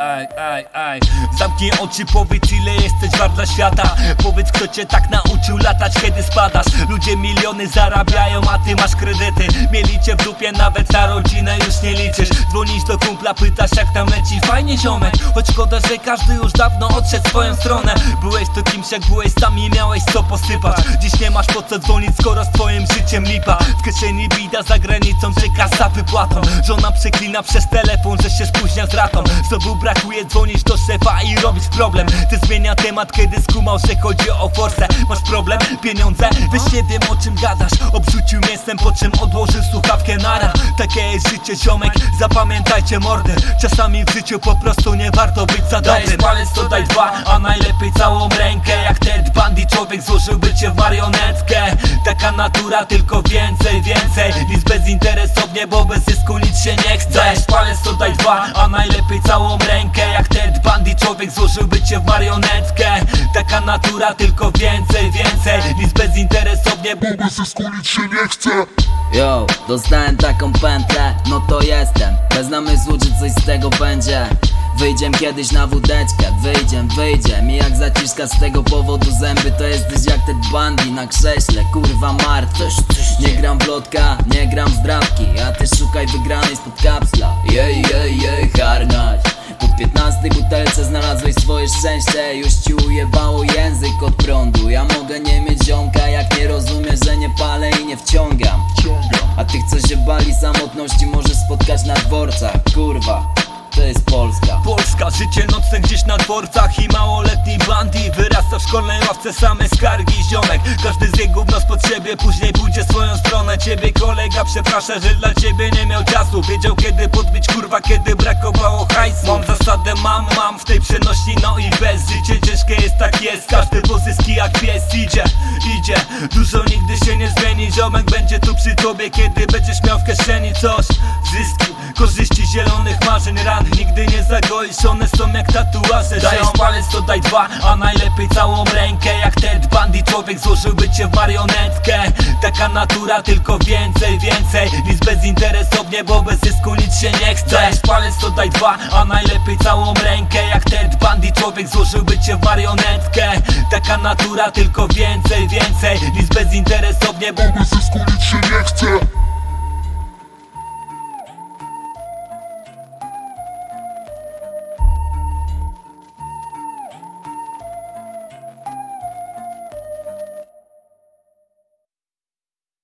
ej, ej, ej Zamknij oczy, powiedz ile jesteś wart dla świata. Powiedz kto cię tak nauczył latać kiedy spadasz. Ludzie miliony zarabiają, a ty masz kredyty. Mieli cię w dupie, nawet na rodzinę już nie liczysz. Dzwonisz do kumpla, pytasz jak tam leci. Fajnie ziomek, choć szkoda, że każdy już dawno odszedł swoją stronę. Byłeś to kimś jak byłeś sam i miałeś co posypać nie masz po co dzwonić, skoro z twoim życiem lipa? W kieszeni bida za granicą, czeka za wypłatą. Żona przeklina przez telefon, że się spóźnia z ratą. Znowu brakuje, dzwonisz do szefa i robisz problem. Ty zmienia temat, kiedy skumał, że chodzi o forsę. Masz problem? Pieniądze? Weź nie wiem o czym gadasz. Obrzucił mięsem, po czym odłożył słuchawkę nara. Takie jest życie ziomek, zapamiętajcie mordy. Czasami w życiu po prostu nie warto być za Dajesz dobrym palec, to daj dwa, a najlepiej całą rękę. Jak Ted Bundy, człowiek złożyłby cię w marionetkę Taka natura, tylko więcej, więcej. Nic bezinteresownie, bo bez zysku nic się nie chce. Palec, to daj dwa, a najlepiej całą rękę. Jak Ted Bundy, człowiek złożyłby cię w marionetkę. Taka natura, tylko więcej, więcej. Nic bezinteresownie, Bo bez zysku nic się nie chce. Yo, dostałem taką pętlę, no to jestem. Bez namysłu, czy coś z tego będzie Wyjdziem kiedyś na wódeczkę, wyjdziem, wyjdziem I jak zaciska z tego powodu zęby To jesteś jak ten bandy na krześle, kurwa martwy. Nie gram w lotka, nie gram w zdrabki. A ty szukaj wygranej spod kapsla. Jej, jej, jej, harnać. Po 15 butelce znalazłeś swoje szczęście. Już ci ujebało język od prądu. Ja mogę nie mieć ziomka jak nie rozumiesz, że nie palę i nie wciągam. A tych co się bali samotności możesz spotkać na dworcach Kurwa, to jest Polska. Polska, życie nocne gdzieś na dworcach I małoletni bandy Wyrasta w szkolnej ławce same skargi Ziomek, każdy z jego wnos pod siebie Później pójdzie swoją stronę. Ciebie kolega przeprasza, że dla ciebie nie miał czasu. Wiedział kiedy podbić kurwa, kiedy brakowało hajsu. Mam zasadę, mam, mam w tej przenośni No i bez, życie ciężkie jest tak jest. Każdy pozyski jak pies idzie, idzie. Dużo nigdy się nie zmieni. Ziomek będzie tu przy tobie Kiedy będziesz miał w kieszeni coś. Zyski, korzyści zielonych marzeń Ran. Nigdy nie zagoisz One są jak tatuaże. Dajesz palec, to daj dwa, a najlepiej całą rękę. Jak Ted Bundy, człowiek złożyłby cię w marionetkę. Taka natura, tylko więcej, więcej Nic bezinteresownie, bo bez zysku nic się nie chce. Dajesz palec, to daj dwa, a najlepiej całą rękę. Jak Ted Bundy, człowiek złożyłby cię w marionetkę. Taka natura, tylko więcej, więcej Nic bezinteresownie, bo bez zysku nic się